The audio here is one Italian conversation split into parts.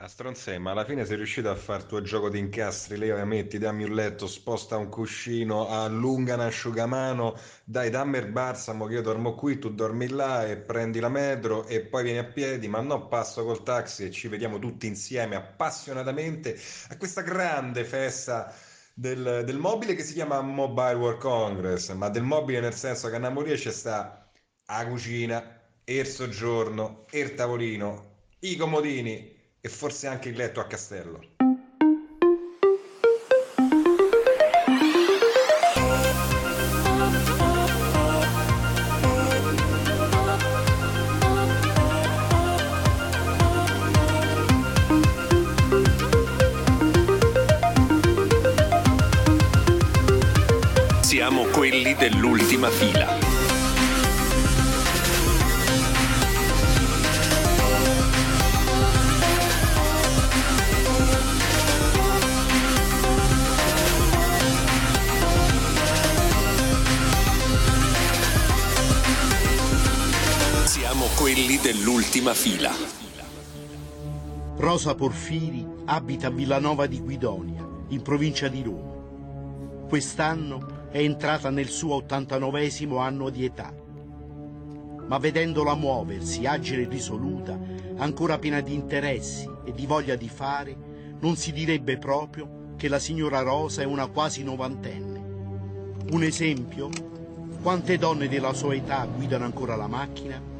A stronzè, ma alla fine sei riuscito a fare il tuo gioco di incastri, leva, metti, dammi un letto, sposta un cuscino, allunga un asciugamano, dai, dammi il balsamo che io dormo qui, tu dormi là e prendi la metro e poi vieni a piedi, ma no, passo col taxi e ci vediamo tutti insieme appassionatamente a questa grande festa del, del mobile che si chiama Mobile World Congress, ma del mobile nel senso che a Namoria c'è sta la cucina, il soggiorno, il tavolino, i comodini e forse anche il letto a castello. Siamo quelli dell'ultima fila. Dell'ultima fila. Rosa Porfiri abita a Villanova di Guidonia, in provincia di Roma. Quest'anno è entrata nel suo 89 anno di età. Ma vedendola muoversi, agile e risoluta, ancora piena di interessi e di voglia di fare, non si direbbe proprio che la signora Rosa è una quasi novantenne. Un esempio? Quante donne della sua età guidano ancora la macchina?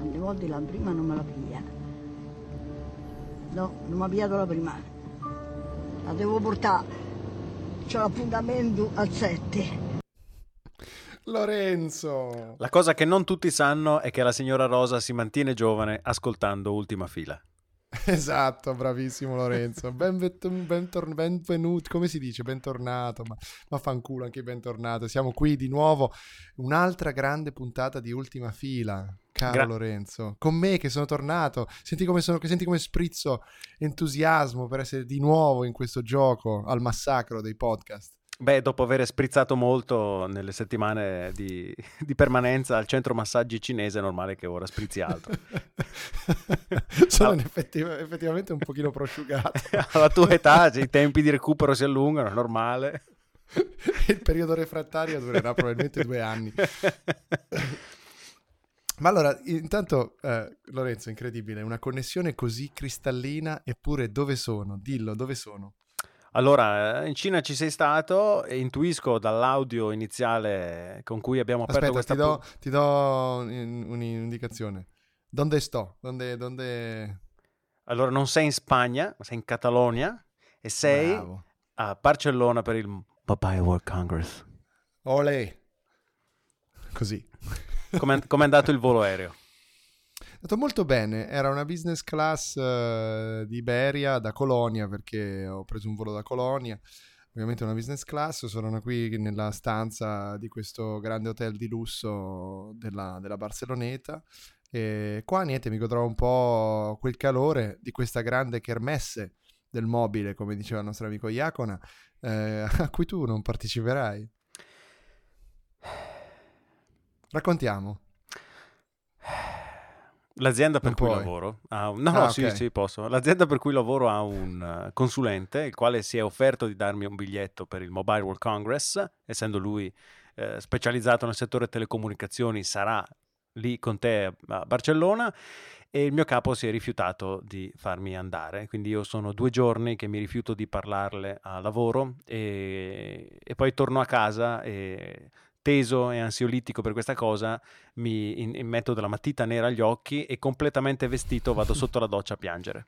Tante volte la prima non me la piglia. No, non mi ha pigliato la prima. La devo portare. C'ho l'appuntamento al 7. Lorenzo! La cosa che non tutti sanno è che la signora Rosa si mantiene giovane ascoltando Ultima Fila. Esatto, bravissimo Lorenzo. Benvet- bentor- benvenuti, come si dice? Bentornato, ma, ma fanculo anche bentornato. Siamo qui di nuovo, un'altra grande puntata di Ultima Fila, caro Gra- Lorenzo. Con me che sono tornato, senti come, sono, senti come sprizzo entusiasmo per essere di nuovo in questo gioco al massacro dei podcast. Beh, dopo aver sprizzato molto nelle settimane di, di permanenza al centro massaggi cinese, è normale che ora sprizzi altro. sono in effettiva- effettivamente un pochino prosciugato. Alla tua età i tempi di recupero si allungano, è normale. Il periodo refrattario durerà probabilmente due anni. Ma allora, intanto, eh, Lorenzo, incredibile, una connessione così cristallina, eppure dove sono? Dillo, dove sono? Allora, eh, in Cina ci sei stato e intuisco dall'audio iniziale con cui abbiamo aperto Aspetta, questa ti do, pu- ti do un- un'indicazione. Donde sto? Donde, donde... Allora, non sei in Spagna, ma sei in Catalogna e sei Bravo. a Barcellona per il Mobile World Congress. Olè! Così. Come è andato il volo aereo? È andato molto bene, era una business class eh, di Iberia da Colonia perché ho preso un volo da Colonia, ovviamente una business class, sono qui nella stanza di questo grande hotel di lusso della, della Barceloneta e qua niente mi godrò un po' quel calore di questa grande kermesse del mobile, come diceva il nostro amico Iacona, eh, a cui tu non parteciperai. Raccontiamo. L'azienda per Non cui puoi. lavoro ha un... No, Ah, sì, ok. sì, posso. L'azienda per cui lavoro ha un eh, consulente, il quale si è offerto di darmi un biglietto per il Mobile World Congress, essendo lui eh, specializzato nel settore telecomunicazioni, sarà lì con te a Barcellona e il mio capo si è rifiutato di farmi andare, quindi io sono due giorni che mi rifiuto di parlarle a lavoro e, e poi torno a casa e teso e ansiolitico per questa cosa mi in- in- metto della matita nera agli occhi e completamente vestito vado sotto la doccia a piangere.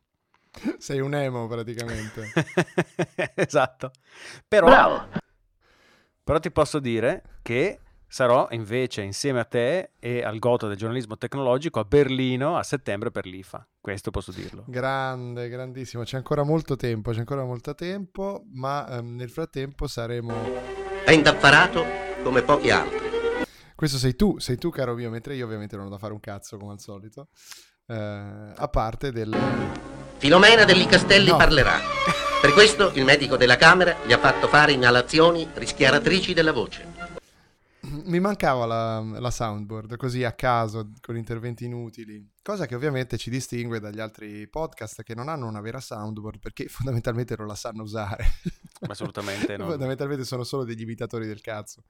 Sei un emo praticamente. esatto. Però, però ti posso dire che sarò invece insieme a te e al Goto del giornalismo tecnologico a Berlino a settembre per l'IFA. Questo posso dirlo. Grande, grandissimo. C'è ancora molto tempo, c'è ancora molto tempo, ma ehm, nel frattempo saremo... È indaffarato come pochi altri. Questo sei tu, sei tu caro mio, mentre io ovviamente non ho da fare un cazzo come al solito. Eh, a parte del... Filomena degli Castelli No. parlerà. Per questo il medico della Camera gli ha fatto fare inalazioni rischiaratrici della voce. Mi mancava la, la soundboard così a caso, con interventi inutili, cosa che ovviamente ci distingue dagli altri podcast che non hanno una vera soundboard perché fondamentalmente non la sanno usare. Assolutamente no. fondamentalmente sono solo degli imitatori del cazzo.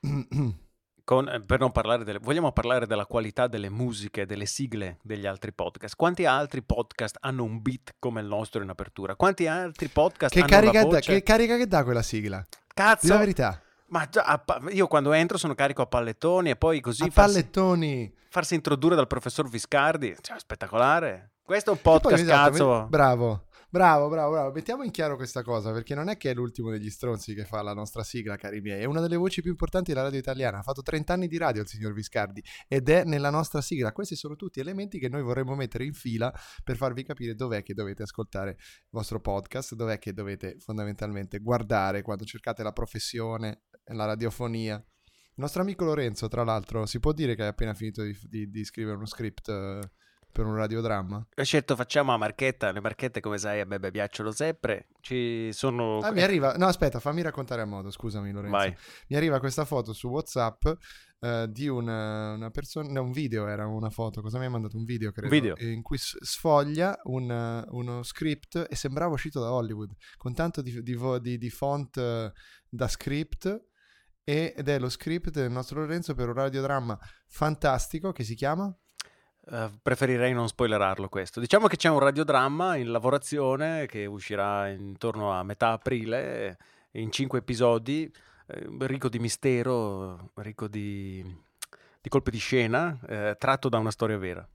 Con, eh, per non parlare delle, vogliamo parlare della qualità delle musiche, delle sigle degli altri podcast. Quanti altri podcast hanno un beat come il nostro in apertura? Quanti altri podcast che hanno carica, voce? che carica che dà quella sigla? Di Cazzo! la verità. Ma già, pa- io quando entro sono carico a pallettoni e poi così a farsi, pallettoni. farsi introdurre dal professor Viscardi, cioè, spettacolare. Questo è un Che poi, podcast, esatto, cazzo. Bravo. Bravo, bravo, bravo. Mettiamo in chiaro questa cosa, perché non è che è l'ultimo degli stronzi che fa la nostra sigla, cari miei. È una delle voci più importanti della radio italiana. Ha fatto 30 anni di radio il signor Viscardi ed è nella nostra sigla. Questi sono tutti elementi che noi vorremmo mettere in fila per farvi capire dov'è che dovete ascoltare il vostro podcast, dov'è che dovete fondamentalmente guardare quando cercate la professione, la radiofonia. Il nostro amico Lorenzo, tra l'altro, si può dire che hai appena finito di, di- di scrivere uno script eh, per un radiodramma? Ho scelto facciamo a marchetta, le marchette come sai a me piacciono sempre, ci sono... Ah, mi arriva. No, aspetta, fammi raccontare a modo. Scusami, Lorenzo. Vai. Mi arriva questa foto su WhatsApp eh, di una, una persona. No, un video era una foto. Cosa mi hai mandato? Un video, credo. video. In cui sfoglia un, uno script e sembrava uscito da Hollywood con tanto di, di di- font eh, da script. Ed è lo script del nostro Lorenzo per un radiodramma fantastico che si chiama. Eh, preferirei non spoilerarlo questo. Diciamo che c'è un radiodramma in lavorazione che uscirà intorno a metà aprile in cinque episodi, eh, ricco di mistero, ricco di, di colpi di scena, eh, tratto da una storia vera.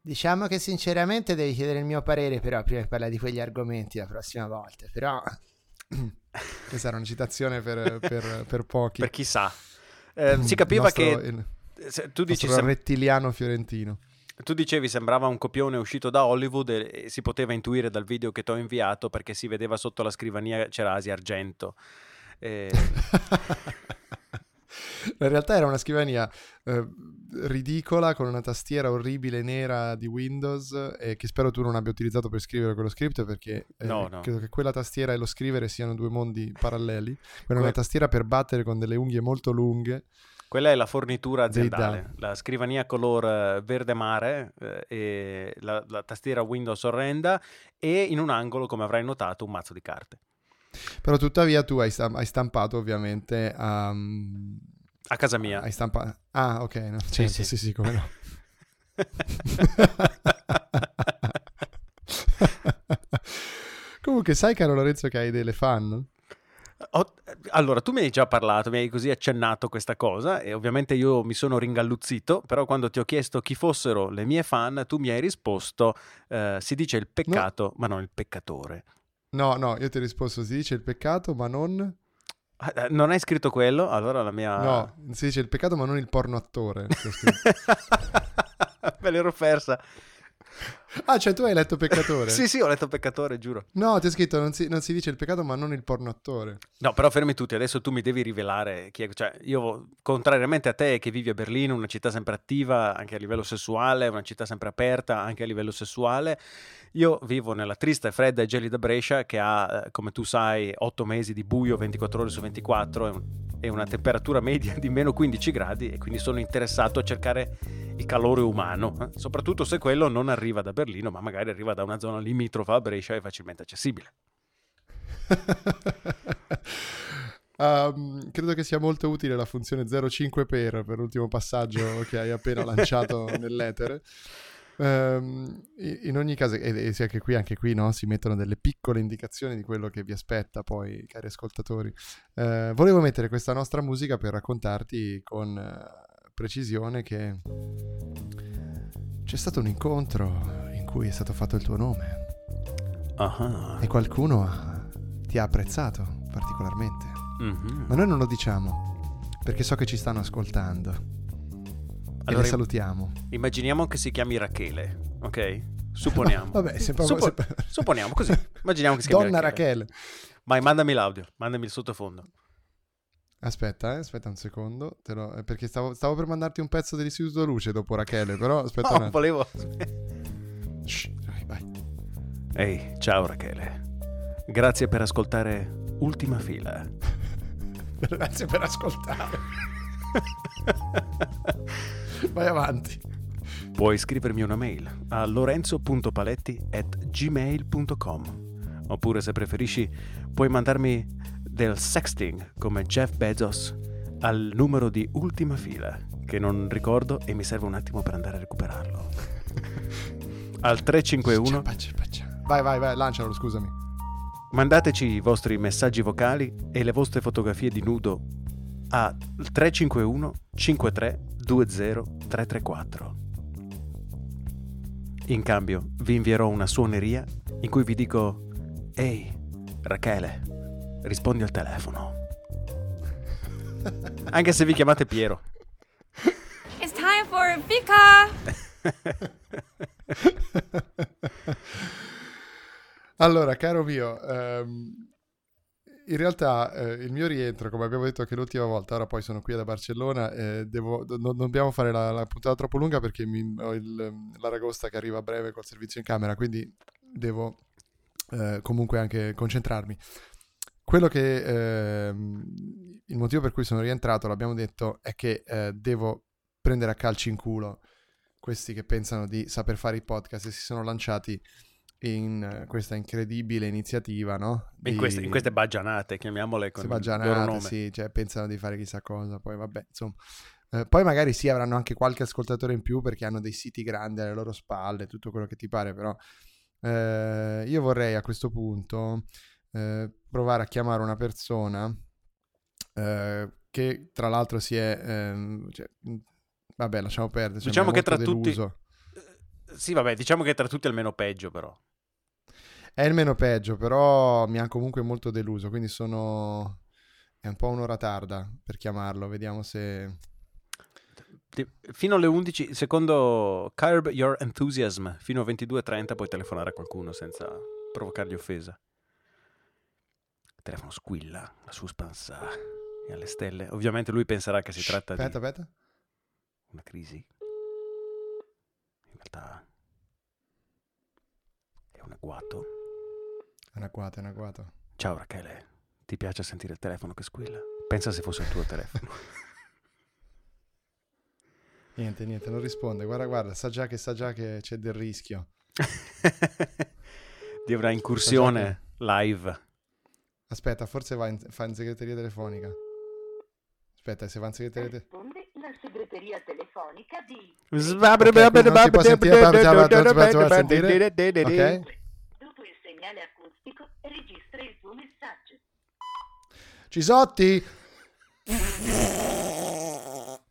Diciamo che sinceramente devi chiedere il mio parere però prima di parlare di quegli argomenti la prossima volta, però Questa era una citazione per, per- per pochi. Per chi sa. Eh, si Il capiva nostro- che... il se- Tu, dici, sem- rettiliano fiorentino. tu dicevi sembrava un copione uscito da Hollywood e, e si poteva intuire dal video che ti ho inviato perché si vedeva sotto la scrivania c'era Asia Argento. Eh, In realtà era una scrivania eh, ridicola con una tastiera orribile nera di Windows e che spero tu non abbia utilizzato per scrivere quello script perché eh, No, no. credo che quella tastiera e lo scrivere siano due mondi paralleli. Quella è una tastiera per battere con delle unghie molto lunghe. Quella è la fornitura aziendale, la scrivania color eh, verde mare eh, e la, la tastiera Windows orrenda e in un angolo, come avrai notato, un mazzo di carte. Però tuttavia tu hai stampato ovviamente um, A casa mia. hai stampato Ah, ok, no, Sì, certo, sì. sì, sì, come no. Comunque, sai, caro Lorenzo, che hai delle fan? Allora, tu mi hai già parlato, mi hai così accennato questa cosa e ovviamente io mi sono ringalluzzito, però quando ti ho chiesto chi fossero le mie fan, tu mi hai risposto, eh, si dice il peccato, ma non il peccatore. No, no, io ti ho risposto, si dice il peccato, ma non... Ah, eh, Non hai scritto quello? Allora la mia... No, si dice il peccato, ma non il porno attore. Me l'ero persa. ah, cioè tu hai letto peccatore? Sì, sì, ho letto peccatore, giuro. No, ti ho scritto, non si, non si dice il peccato, ma non il porno attore. No, però fermi tutti, adesso tu mi devi rivelare chi è. Cioè, io, contrariamente a te che vivi a Berlino, una città sempre attiva anche a livello sessuale, una città sempre aperta anche a livello sessuale, io vivo nella triste, fredda e gelida Brescia che ha, eh, come tu sai, 8 mesi di buio 24 ore su 24 e un- e una temperatura media di meno 15 gradi e quindi sono interessato a cercare il calore umano, eh, soprattutto se quello non arriva da Berlino, ma magari arriva da una zona limitrofa a Brescia e facilmente accessibile. Um, credo che sia molto utile la funzione 05 per per l'ultimo passaggio che hai appena lanciato nell'etere. I- in ogni caso, e, e anche qui, anche qui no, si mettono delle piccole indicazioni di quello che vi aspetta poi, cari ascoltatori. Eh, volevo mettere questa nostra musica per raccontarti con eh, precisione che c'è stato un incontro in cui è stato fatto il tuo nome Ah. e qualcuno ha- ti ha apprezzato particolarmente. Mhm. Ma noi non lo diciamo perché so che ci stanno ascoltando. E Allora, le salutiamo. Immaginiamo che si chiami Rachele, ok? Supponiamo. Vabbè, se proprio- Suppo- se- Supponiamo così. Immaginiamo che si chiami Donna Rachele. Rachele. Vai, mandami l'audio, mandami il sottofondo. Aspetta, eh, aspetta un secondo. te lo- eh, perché stavo, stavo per mandarti un pezzo dell'Istituto Luce dopo Rachele, però aspetta un No, attimo. volevo... Shh, vai, vai. Ehi, ciao Rachele. Grazie per ascoltare Ultima Fila. Grazie per ascoltare. Vai avanti. Puoi scrivermi una mail a lorenzo.paletti@gmail.com oppure se preferisci puoi mandarmi del sexting come Jeff Bezos al numero di ultima fila che non ricordo e mi serve un attimo per andare a recuperarlo. al 351 Paccia, paccia. Vai, vai, vai, lancialo, scusami. Mandateci i vostri messaggi vocali e le vostre fotografie di nudo a 351 5320 334. In cambio vi invierò una suoneria in cui vi dico Ehi, Rachele, rispondi al telefono. Anche se vi chiamate Piero. It's time for Vika! Allora, caro mio, ehm, in realtà eh, il mio rientro, come abbiamo detto anche l'ultima volta, ora poi sono qui da Barcellona, eh, devo, no- non dobbiamo fare la, la puntata troppo lunga perché mi- ho il- l'aragosta che arriva a breve col servizio in camera, quindi devo eh, comunque anche concentrarmi. Quello che ehm, il motivo per cui sono rientrato, l'abbiamo detto, è che eh, devo prendere a calci in culo questi che pensano di saper fare i podcast e si sono lanciati in eh, questa incredibile iniziativa, no? In Di- queste, in queste baggianate, chiamiamole con queste il loro baggianate, nome. sì, cioè pensano di fare chissà cosa, poi vabbè, insomma. Eh, poi magari sì, avranno anche qualche ascoltatore in più perché hanno dei siti grandi alle loro spalle, tutto quello che ti pare, però eh, io vorrei a questo punto eh, provare a chiamare una persona eh, che tra l'altro si è... ehm, cioè, vabbè, lasciamo perdere. cioè, Diciamo che tra tutti- deluso. Sì, vabbè, diciamo che tra tutti è il meno peggio, però. È il meno peggio, però mi ha comunque molto deluso, quindi sono... È un po' un'ora tarda per chiamarlo, vediamo se... Fino alle 11, secondo Curb Your Enthusiasm, fino a 22.30 puoi telefonare a qualcuno senza provocargli offesa. Il telefono squilla, la suspense è alle stelle. Ovviamente lui penserà che si tratta Aspetta, di aspetta. una crisi. In realtà è un agguato. È un agguato, è un agguato. Ciao Rachele, ti piace sentire il telefono che squilla? Pensa se fosse il tuo telefono. Niente, niente, non risponde. Guarda, guarda, sa già che, sa già che c'è del rischio. di una incursione live. Aspetta, forse va in, fa in segreteria telefonica. Aspetta, se va in segreteria telefonica... Risponde la segreteria telefonica di non si può sentire, va- va- va- va- va- sentire? Ok? dopo il segnale acustico registra il tuo messaggio. Cisotti!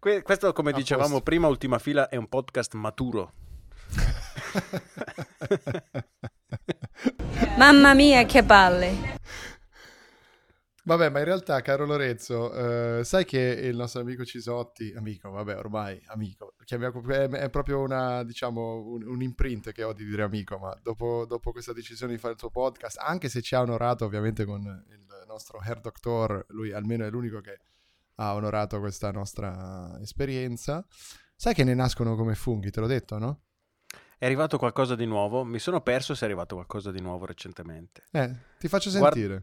Que- Questo, come A dicevamo posto. prima, Ultima Fila è un podcast maturo. Mamma mia, che palle! Vabbè, ma in realtà, caro Lorenzo, eh, sai che il nostro amico Cisotti, amico, vabbè, ormai amico, chiamiamo- è, è proprio una, diciamo, un, un imprint che ho di dire amico, ma dopo, dopo questa decisione di fare il suo podcast, anche se ci ha onorato ovviamente con il nostro Hair Doctor, lui almeno è l'unico che ha onorato questa nostra esperienza, sai che ne nascono come funghi, te l'ho detto, no? È arrivato qualcosa di nuovo. Mi sono perso se è arrivato qualcosa di nuovo recentemente. Eh, ti faccio sentire.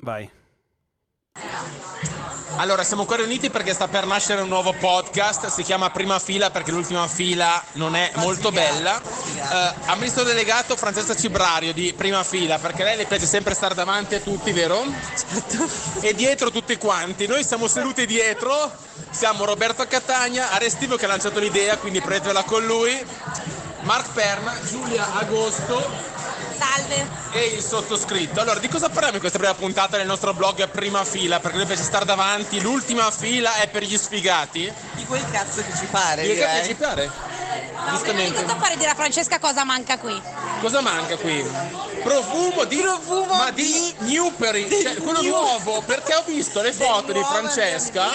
Vai. Allora, siamo qua riuniti perché sta per nascere un nuovo podcast, si chiama Prima Fila perché l'ultima fila non è molto bella. Eh, amministratore delegato Francesca Cibrario di Prima Fila, perché a lei le piace sempre stare davanti a tutti, vero? E dietro tutti quanti. Noi siamo seduti dietro, siamo Roberto Catania, Arestivo che ha lanciato l'idea, quindi prendetela con lui, Mark Perna, Giulia Agosto Salve! e il sottoscritto. Allora, di cosa parliamo in questa prima puntata del nostro blog Prima Fila? Perché noi piace stare davanti, l'ultima fila è per gli sfigati. Di quel cazzo che ci pare, Di che cazzo direi. ci pare? Giustamente. Cosa fare dire a Francesca cosa manca qui? Cosa manca qui? Profumo di ma di Newpery, cioè quello nuovo, perché ho visto le foto di Francesca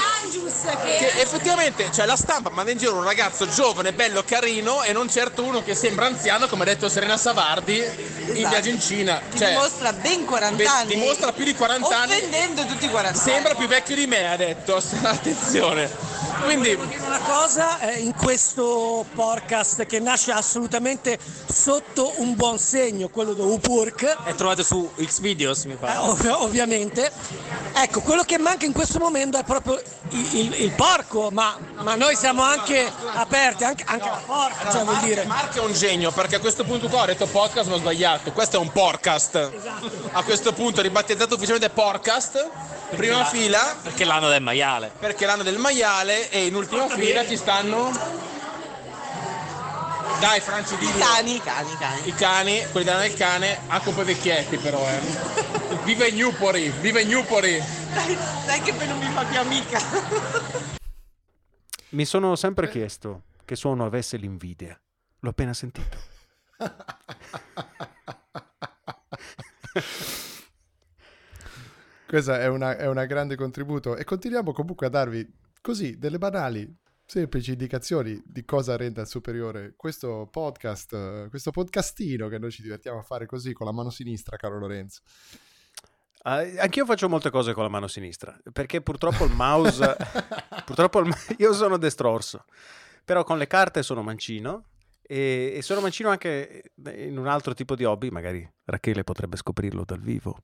che effettivamente, cioè la stampa manda in giro un ragazzo giovane, bello, carino e non certo uno che sembra anziano, come ha detto Serena Savardi in viaggio in Cina. Ti Cioè, dimostra ben 40 Beh, anni. dimostra più di 40 anni. Offendendo tutti i 40 Sembra più vecchio di me, ha detto. Attenzione. Quindi Volevo dire una cosa, eh, in questo podcast che nasce assolutamente sotto un buon segno, quello di Upwork, È trovato su Xvideos, mi eh, pare. ov- ovviamente. Ecco, quello che manca in questo momento è proprio il, il- il porco, ma, ma noi siamo anche aperti, anche, anche la porca, cioè vuol dire. Marco è un genio perché a questo punto qua ho detto podcast ma ho sbagliato. Questo è un podcast. A questo punto ribattezzato ufficialmente podcast. Prima la- fila. Perché l'anno del maiale. Perché l'anno del maiale e in ultima fila ci stanno. Dai Franci di I cani, i cani, i cani. I cani, quelli dell'anno del cane, anche un po' vecchietti però eh. Viva i Newpori, viva i Newpori! Dai, dai che poi non mi fa più amica. Mi sono sempre chiesto che suono avesse l'invidia. L'ho appena sentito. Questo è, una- è un grande contributo e continuiamo comunque a darvi così delle banali, semplici indicazioni di cosa renda superiore questo podcast, questo podcastino che noi ci divertiamo a fare così con la mano sinistra, caro Lorenzo. Ah, anch'io faccio molte cose con la mano sinistra, perché purtroppo il mouse... purtroppo il io sono destrorso, però con le carte sono mancino e, e sono mancino anche in un altro tipo di hobby, magari Rachele potrebbe scoprirlo dal vivo.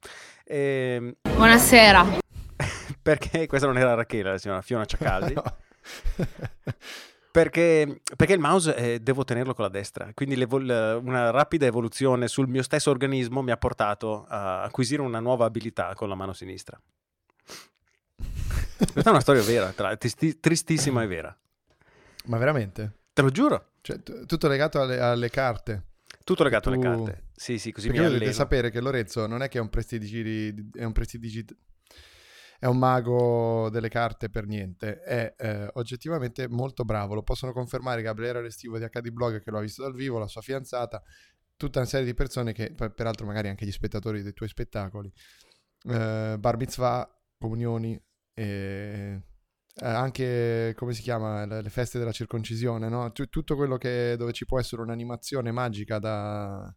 Ehm, Buonasera. perché questa non era Rachele, la signora Fiona Ciacaldi. Perché, perché il mouse eh, devo tenerlo con la destra, quindi l'evol- una rapida evoluzione sul mio stesso organismo mi ha portato a acquisire una nuova abilità con la mano sinistra. Questa è una storia vera, tra- tristi- tristissima e vera. Ma veramente? Te lo giuro. Cioè, t- tutto legato alle, alle carte. Tutto legato alle Tu- carte. Sì, sì, così Perché mi voi dovete alleno. sapere che Lorenzo non è che è un prestidigiri, è un prestidigi, è un mago delle carte per niente, è eh, oggettivamente molto bravo, lo possono confermare Gabriele Restivo di HD Blog che lo ha visto dal vivo, la sua fidanzata, tutta una serie di persone che, per- peraltro magari anche gli spettatori dei tuoi spettacoli, eh, bar mitzvah, comunioni, eh, anche, come si chiama, le, feste della circoncisione, no? Tu- tutto quello che, dove ci può essere un'animazione magica da,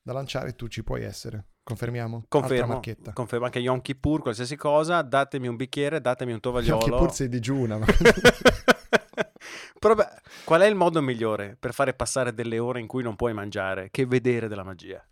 da lanciare, tu ci puoi essere. Confermiamo? Confermo, confermo anche Yom Kippur, qualsiasi cosa, datemi un bicchiere, datemi un tovagliolo. Anche pur sei digiuna. ma- Però beh, qual è il modo migliore per fare passare delle ore in cui non puoi mangiare che vedere della magia?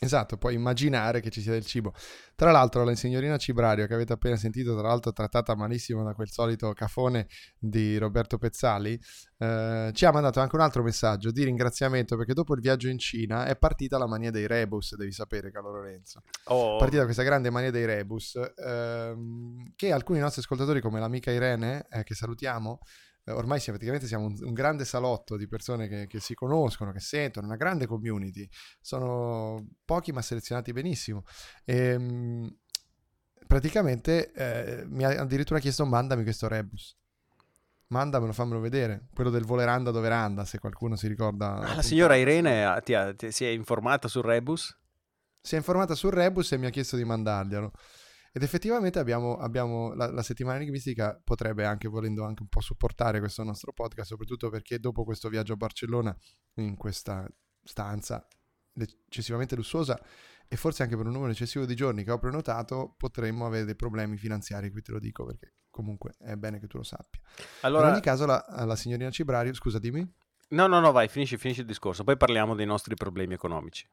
Esatto, puoi immaginare che ci sia del cibo. Tra l'altro, la signorina Cibrario, che avete appena sentito, tra l'altro trattata malissimo da quel solito cafone di Roberto Pezzali, eh, ci ha mandato anche un altro messaggio di ringraziamento perché dopo il viaggio in Cina è partita la mania dei rebus, devi sapere, caro Lorenzo. Oh. È partita questa grande mania dei rebus ehm, che alcuni nostri ascoltatori, come l'amica Irene, eh, che salutiamo, ormai siamo, praticamente siamo un, un grande salotto di persone che, che si conoscono, che sentono, una grande community. Sono pochi ma selezionati benissimo. Ehm, praticamente eh, mi ha addirittura chiesto mandami questo rebus. Mandamelo, fammelo vedere. Quello del voleranda dove randa, se qualcuno si ricorda. Ah, la signora Irene ha- ti ha- ti- si è informata sul rebus? Si è informata sul rebus e mi ha chiesto di mandarglielo. Ed effettivamente abbiamo, abbiamo la, la settimana enigmistica potrebbe anche, volendo anche un po' supportare questo nostro podcast, soprattutto perché dopo questo viaggio a Barcellona, in questa stanza eccessivamente lussuosa e forse anche per un numero eccessivo di giorni che ho prenotato, potremmo avere dei problemi finanziari, qui te lo dico perché comunque è bene che tu lo sappia. Allora- In ogni caso la, la signorina Cibrario, scusa dimmi. No, no, no, vai, finisci, finisci il discorso, poi parliamo dei nostri problemi economici.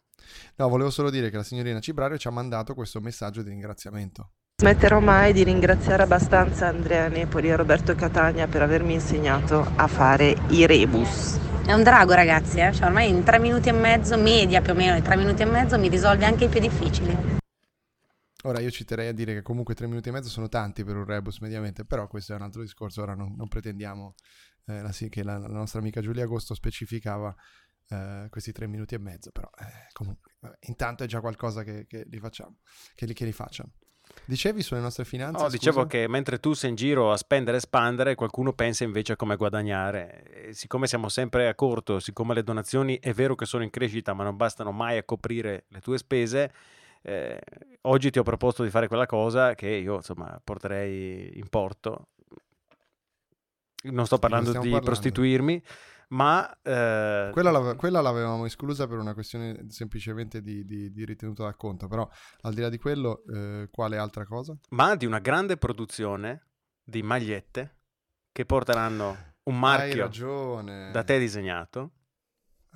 No, volevo solo dire che la signorina Cibrario ci ha mandato questo messaggio di ringraziamento. Smetterò mai di ringraziare abbastanza Andrea Nepoli e Roberto Catania per avermi insegnato a fare i rebus. È un drago, ragazzi, eh? Cioè, ormai in tre minuti e mezzo, media più o meno, in tre minuti e mezzo mi risolve anche i più difficili. Ora io ci terrei a dire che comunque tre minuti e mezzo sono tanti per un rebus mediamente, però questo è un altro discorso, ora non, non pretendiamo eh, la- che la, la nostra amica Giulia Agosto specificava eh, questi tre minuti e mezzo, però eh, comunque vabbè, intanto è già qualcosa che, che li facciamo, che li, che li facciano. Dicevi sulle nostre finanze? No, dicevo scusa? che mentre tu sei in giro a spendere e spandere, qualcuno pensa invece a come guadagnare. E siccome siamo sempre a corto, siccome le donazioni è vero che sono in crescita, ma non bastano mai a coprire le tue spese, eh, oggi ti ho proposto di fare quella cosa che io insomma porterei in porto. Non sto parlando di stiamo parlando? prostituirmi, ma eh, Quella, l'ave- quella l'avevamo esclusa per una questione semplicemente di, di, di ritenuto da conto, però al di là di quello, eh, quale altra cosa? ma di una grande produzione di magliette che porteranno un marchio da te disegnato.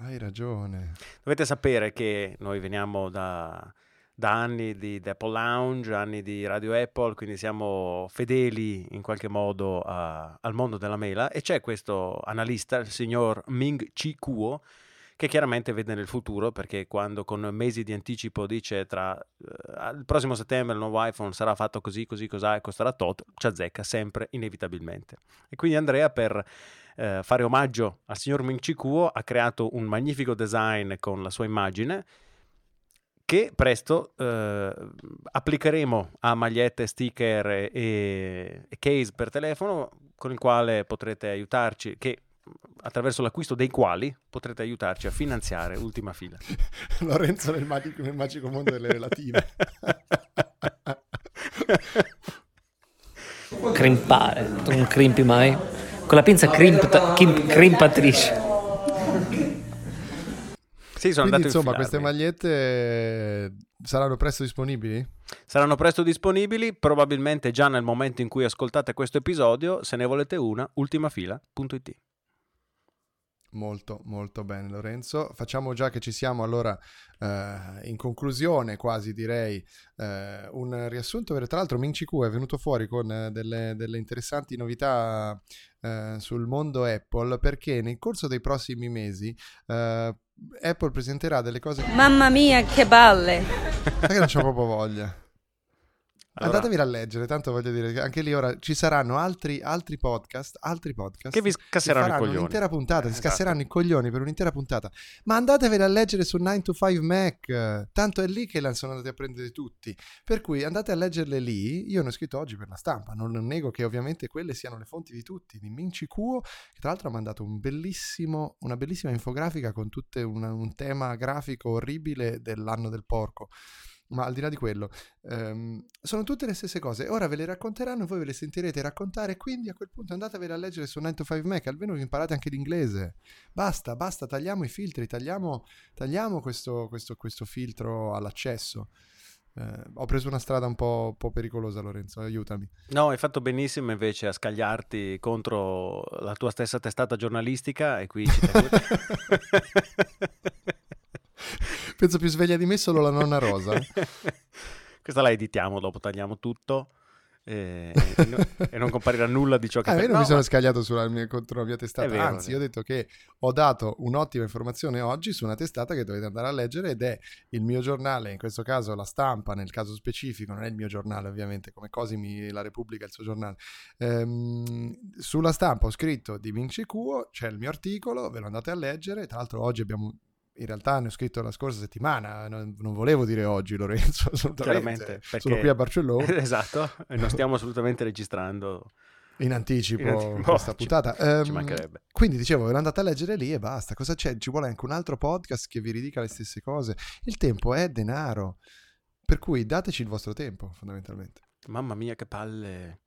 Hai ragione. Dovete sapere che noi veniamo da, da anni di, Apple Lounge, anni di Radio Apple, quindi siamo fedeli in qualche modo a- al mondo della mela e c'è questo analista, il signor Ming Chi Kuo, che chiaramente vede nel futuro perché quando con mesi di anticipo dice tra eh, il prossimo settembre il nuovo iPhone sarà fatto così, così, cos'ha e costerà tot, ci azzecca sempre inevitabilmente. E quindi Andrea per eh, fare omaggio al signor Ming Chi Kuo ha creato un magnifico design con la sua immagine che presto eh, applicheremo a magliette, sticker e, e case per telefono con il quale potrete aiutarci, che attraverso l'acquisto dei quali potrete aiutarci a finanziare Ultima Fila. Lorenzo nel magico, nel magico mondo delle relative. Crimpare, tu non crimpi mai? Con la pinza crimpatrice. Sì, sono Quindi, insomma, queste magliette saranno presto disponibili? Saranno presto disponibili, probabilmente già nel momento in cui ascoltate questo episodio. Se ne volete una, ultimafila.it. Molto, molto bene Lorenzo. Facciamo già che ci siamo allora eh, in conclusione quasi direi eh, un riassunto. Tra l'altro Kuo è venuto fuori con eh, delle, delle interessanti novità eh, sul mondo Apple perché nel corso dei prossimi mesi eh, Apple presenterà delle cose Mamma mia, che balle! Sai che non c'ho proprio voglia. Allora- Andatevi a leggere, tanto voglio dire che anche lì ora ci saranno altri, altri podcast, altri podcast Che vi scasseranno i faranno coglioni. un'intera puntata, si Esatto. scasseranno i coglioni per un'intera puntata. Ma andateveli a leggere su 9 to 5 Mac, tanto è lì che la sono andati a prendere tutti. Per cui andate a leggerle lì. Io ne ho scritto oggi per la stampa, non nego che ovviamente quelle siano le fonti di tutti, di Minci Kuo, che tra l'altro ha mandato un bellissimo, una bellissima infografica con tutto un tema grafico orribile dell'anno del porco. Ma al di là di quello, ehm, sono tutte le stesse cose. Ora ve le racconteranno, voi ve le sentirete raccontare. Quindi a quel punto andatevele a leggere su 9 to 5 Mac, almeno vi imparate anche l'inglese. Basta, basta, tagliamo i filtri, tagliamo, tagliamo questo, questo- questo filtro all'accesso. Eh, ho preso una strada un po', po' pericolosa, Lorenzo, aiutami. No, hai fatto benissimo invece a scagliarti contro la tua stessa testata giornalistica e qui ci Penso più sveglia di me solo la nonna Rosa. Questa la editiamo, dopo tagliamo tutto e, e no- e non comparirà nulla di ciò che... Ah, io non no, mi sono ma- scagliato sulla mia, contro la mia testata, vero, anzi, io ho detto che ho dato un'ottima informazione oggi su una testata che dovete andare a leggere ed è il mio giornale, in questo caso la stampa, nel caso specifico, non è il mio giornale ovviamente, come Cosimi, la Repubblica è il suo giornale. Ehm, sulla stampa ho scritto di Vinci Cuo, c'è il mio articolo, ve lo andate a leggere, tra l'altro oggi abbiamo... In realtà ne ho scritto la scorsa settimana, non, non volevo dire oggi Lorenzo, assolutamente. Chiaramente, Sono perché- qui a Barcellona. esatto, non stiamo assolutamente registrando In anticipo, In anticipo. questa Ci- puntata. ci Ehm, mancherebbe. Quindi dicevo, ve lo andate a leggere lì e basta. Cosa c'è? Ci vuole anche un altro podcast che vi ridica le stesse cose. Il tempo è denaro. Per cui dateci il vostro tempo, fondamentalmente. Mamma mia, che palle.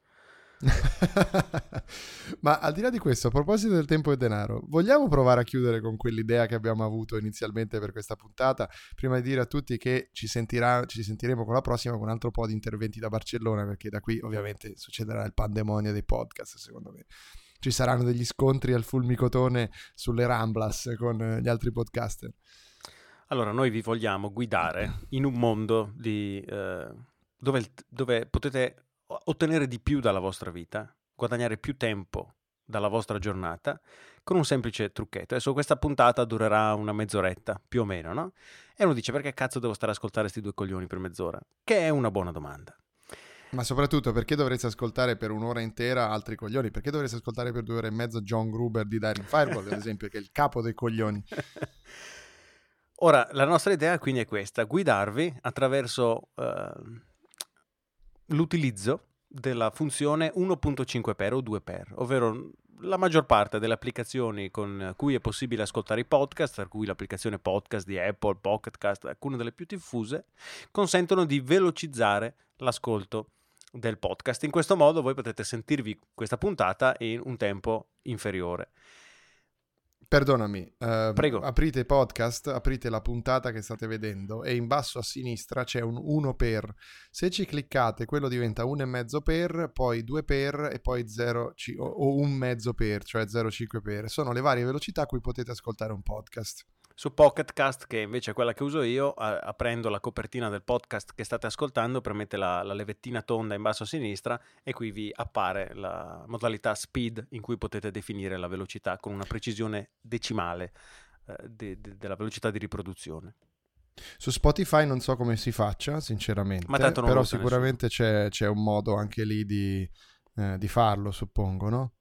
Ma al di là di questo, a proposito del tempo e denaro, vogliamo provare a chiudere con quell'idea che abbiamo avuto inizialmente per questa puntata, prima di dire a tutti che ci, sentirà, ci sentiremo con la prossima con un altro po' di interventi da Barcellona, perché da qui ovviamente succederà il pandemonio dei podcast, secondo me. Ci saranno degli scontri al fulmicotone sulle Ramblas con eh, gli altri podcaster. Allora, noi vi vogliamo guidare in un mondo di, eh, dove, dove potete ottenere di più dalla vostra vita, guadagnare più tempo dalla vostra giornata con un semplice trucchetto. Adesso questa puntata durerà una mezz'oretta, più o meno, no? E uno dice perché cazzo devo stare a ascoltare questi due coglioni per mezz'ora? Che è una buona domanda. Ma soprattutto perché dovreste ascoltare per un'ora intera altri coglioni? Perché dovreste ascoltare per due ore e mezzo John Gruber di Daring Fireball, ad esempio, che è il capo dei coglioni? Ora, la nostra idea quindi è questa, guidarvi attraverso eh, l'utilizzo della funzione 1.5x o 2x, ovvero la maggior parte delle applicazioni con cui è possibile ascoltare i podcast, tra cui l'applicazione podcast di Apple, Pocketcast, alcune delle più diffuse, consentono di velocizzare l'ascolto del podcast. In questo modo voi potete sentirvi questa puntata in un tempo inferiore. Perdonami, eh, Prego. aprite podcast, aprite la puntata che state vedendo e in basso a sinistra c'è un 1 per. Se ci cliccate, quello diventa 1,5 per, poi 2 per e poi 0 o, o un mezzo per, cioè 0,5 per. Sono le varie velocità a cui potete ascoltare un podcast. Su Pocket Cast, che invece è quella che uso io, a- aprendo la copertina del podcast che state ascoltando, premete la, la levettina tonda in basso a sinistra e qui vi appare la modalità speed in cui potete definire la velocità con una precisione decimale eh, de- de- della velocità di riproduzione. Su Spotify non so come si faccia, sinceramente, però sicuramente c'è, c'è un modo anche lì di, eh, di farlo, suppongo, no?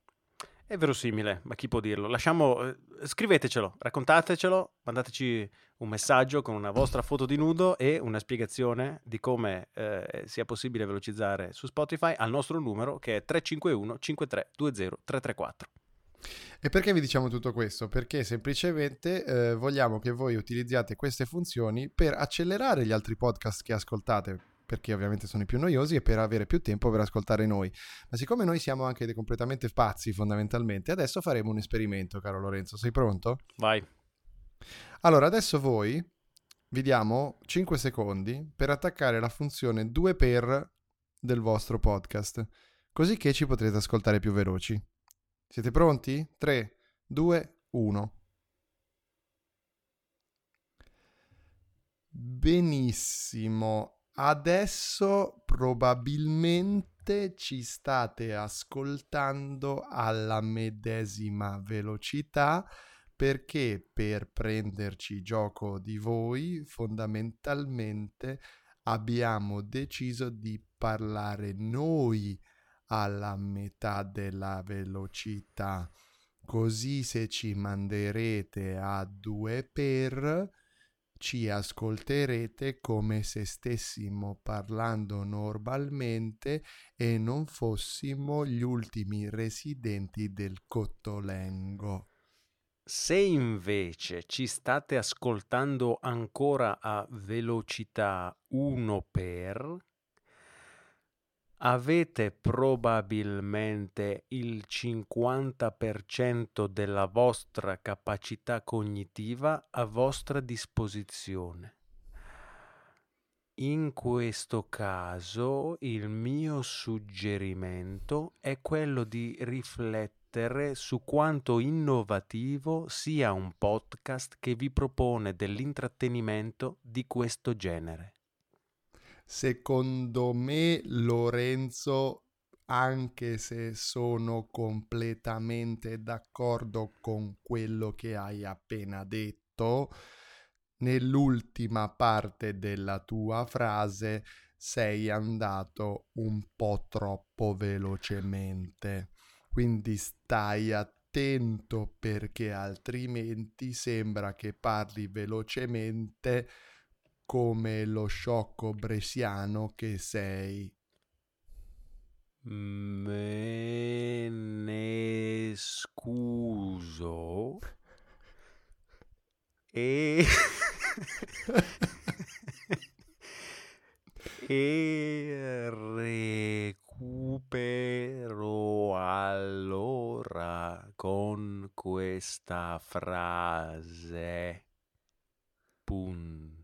È verosimile, ma chi può dirlo? Lasciamo, eh, scrivetecelo, raccontatecelo, mandateci un messaggio con una vostra foto di nudo e una spiegazione di come eh, sia possibile velocizzare su Spotify al nostro numero che è 351 5320 334. E perché vi diciamo tutto questo? Perché semplicemente eh, vogliamo che voi utilizziate queste funzioni per accelerare gli altri podcast che ascoltate, perché ovviamente sono i più noiosi e per avere più tempo per ascoltare noi. Ma siccome noi siamo anche dei completamente pazzi fondamentalmente, adesso faremo un esperimento, caro Lorenzo. Sei pronto? Vai. Allora, adesso voi vi diamo 5 secondi per attaccare la funzione 2 per del vostro podcast, così che ci potrete ascoltare più veloci. Siete pronti? 3, 2, 1. Benissimo. Adesso probabilmente ci state ascoltando alla medesima velocità perché per prenderci gioco di voi fondamentalmente abbiamo deciso di parlare noi alla metà della velocità. Così se ci manderete a due per ci ascolterete come se stessimo parlando normalmente e non fossimo gli ultimi residenti del Cottolengo. Se invece ci state ascoltando ancora a velocità 1 per, avete probabilmente il 50% della vostra capacità cognitiva a vostra disposizione. In questo caso il mio suggerimento è quello di riflettere su quanto innovativo sia un podcast che vi propone dell'intrattenimento di questo genere. Secondo me, Lorenzo, anche se sono completamente d'accordo con quello che hai appena detto, nell'ultima parte della tua frase sei andato un po' troppo velocemente. Quindi stai attento perché altrimenti sembra che parli velocemente come lo sciocco bresciano che sei. Me ne scuso. E... e recupero allora con questa frase. Punto.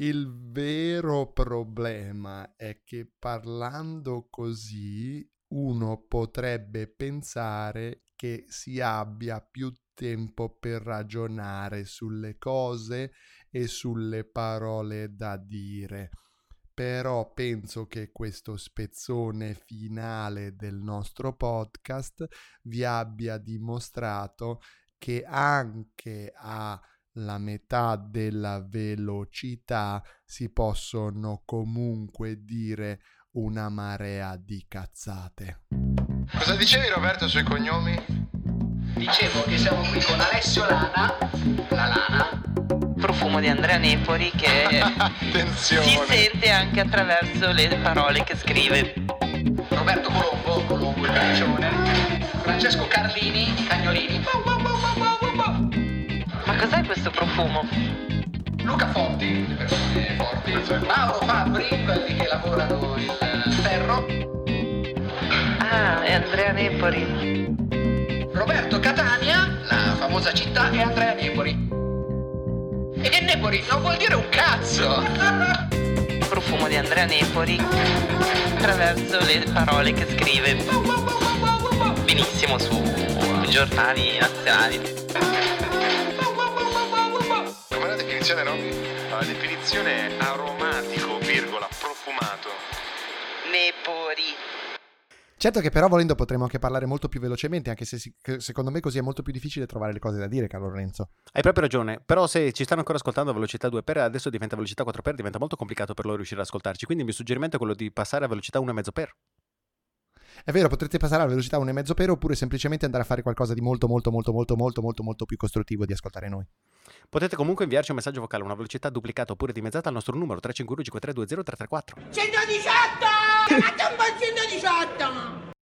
Il vero problema è che parlando così uno potrebbe pensare che si abbia più tempo per ragionare sulle cose e sulle parole da dire. Però penso che questo spezzone finale del nostro podcast vi abbia dimostrato che anche a la metà della velocità si possono comunque dire una marea di cazzate. Cosa dicevi Roberto sui cognomi? Dicevo che siamo qui con Alessio Lana, la Lana, Profumo di Andrea Nepoli che si sente anche attraverso le parole che scrive. Roberto Colombo, Colombo il caccione, Francesco Carlini, i cagnolini, Ma cos'è questo profumo? Luca Forti, le persone forti, Mauro Fabri, quelli che lavorano il ferro, Ah, è Andrea Nepoli. Roberto Catania, la famosa città, e Andrea Nepori. E Nepori non vuol dire un cazzo! Profumo di Andrea Nepori attraverso le parole che scrive benissimo su giornali nazionali. Definizione, Robby? La definizione è aromatico, virgola, profumato. Nepori. Certo che però volendo potremmo anche parlare molto più velocemente, anche se secondo me così è molto più difficile trovare le cose da dire, caro Lorenzo. Hai proprio ragione, però se ci stanno ancora ascoltando a velocità 2x, adesso diventa velocità 4x, diventa molto complicato per loro riuscire ad ascoltarci. Quindi il mio suggerimento è quello di passare a velocità 1,5x. È vero, potrete passare alla velocità 1,5 per oppure semplicemente andare a fare qualcosa di molto molto molto molto molto molto molto più costruttivo di ascoltare noi. Potete comunque inviarci un messaggio vocale a una velocità duplicata oppure dimezzata al nostro numero 351 5320 334. 118! Fate un po' 118!